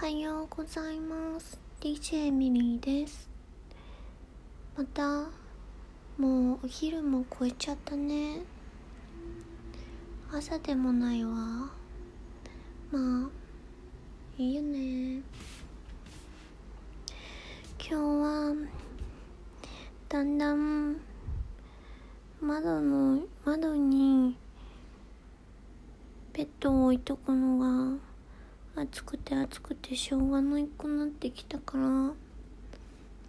はようございます。DJ ミリーです。またもうお昼も超えちゃったね。朝でもないわ。まあいいよね。今日はだんだん窓の窓にベッドを置いとくのが暑くて暑くてしょうがないくなってきたから部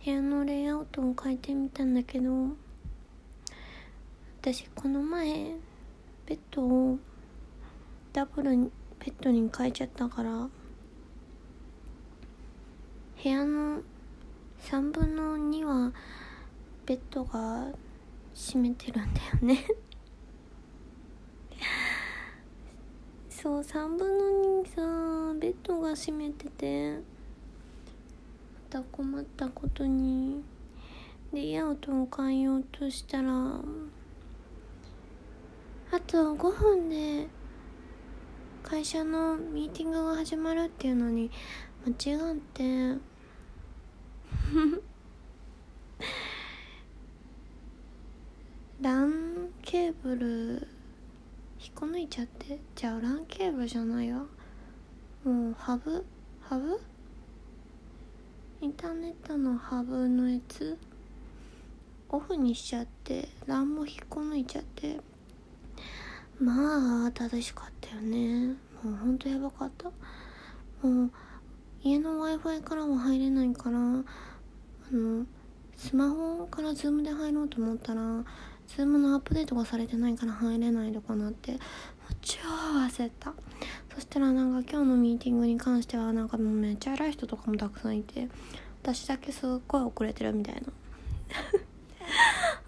屋のレイアウトを変えてみたんだけど私この前ベッドをダブルベッドに変えちゃったから部屋の3分の2はベッドが占めてるんだよね。そう3分の2さベッドが閉めててまた困ったことに。レイアウトを変えようとしたらあと5分で会社のミーティングが始まるっていうのに間違って。ランケーブル引っこ抜いちゃって。じゃあ LAN ケーブルじゃないわ。もうハブ？ハブ？インターネットのハブのやつ？オフにしちゃって LAN も引っこ抜いちゃって。まあ正しかったよね。もうほんとやばかった。もう家の w i f i からも入れないからあのスマホから Zoom で入ろうと思ったら Zoom のアップデートがされてないから入れないとかなってもう超焦った。そしたらなんか今日のミーティングに関してはなんかもうめっちゃ偉い人とかもたくさんいて私だけすっごい遅れてるみたいな。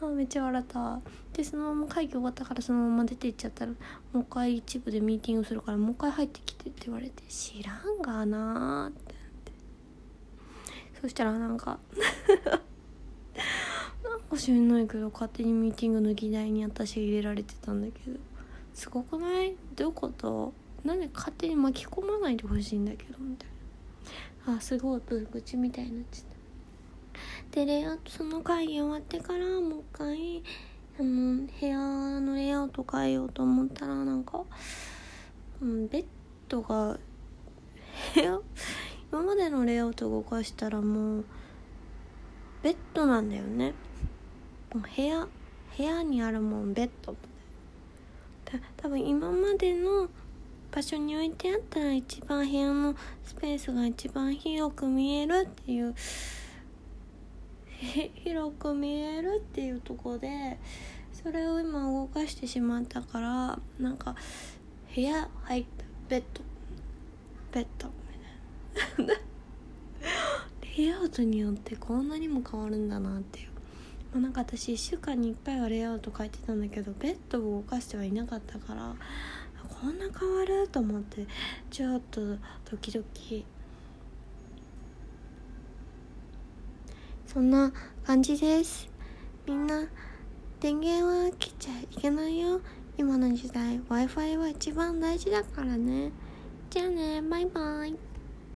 あめっちゃ笑った。でそのまま会議終わったからそのまま出て行っちゃったらもう一回一部でミーティングするからもう一回入ってきてって言われて知らんがなーってって。そしたらなんかか知んないけど勝手にミーティングの議題に私入れられてたんだけど。すごくない？どういうこと？なんで勝手に巻き込まないでほしいんだけどみたいな。あすごい愚痴みたいになっちゃった。でレイアウトその会議終わってからもう一回あの部屋のレイアウト変えようと思ったらなんか、うん、ベッドが部屋？今までのレイアウト動かしたらもうベッドなんだよね。部屋部屋にあるもんベッド。多分今までの場所に置いてあったら一番部屋のスペースが一番広く見えるっていう 広く見えるっていうとこでそれを今動かしてしまったからなんか部屋入ったベッド。ベッド。みたいなレイアウトによってこんなにも変わるんだなっていう。まあ、なんか私1週間に1回はレイアウト書いてたんだけどベッドを動かしてはいなかったからこんな変わると思ってちょっとドキドキ。そんな感じです。みんな電源は切っちゃいけないよ。今の時代 w i f i は一番大事だからね。じゃあねバイバイ。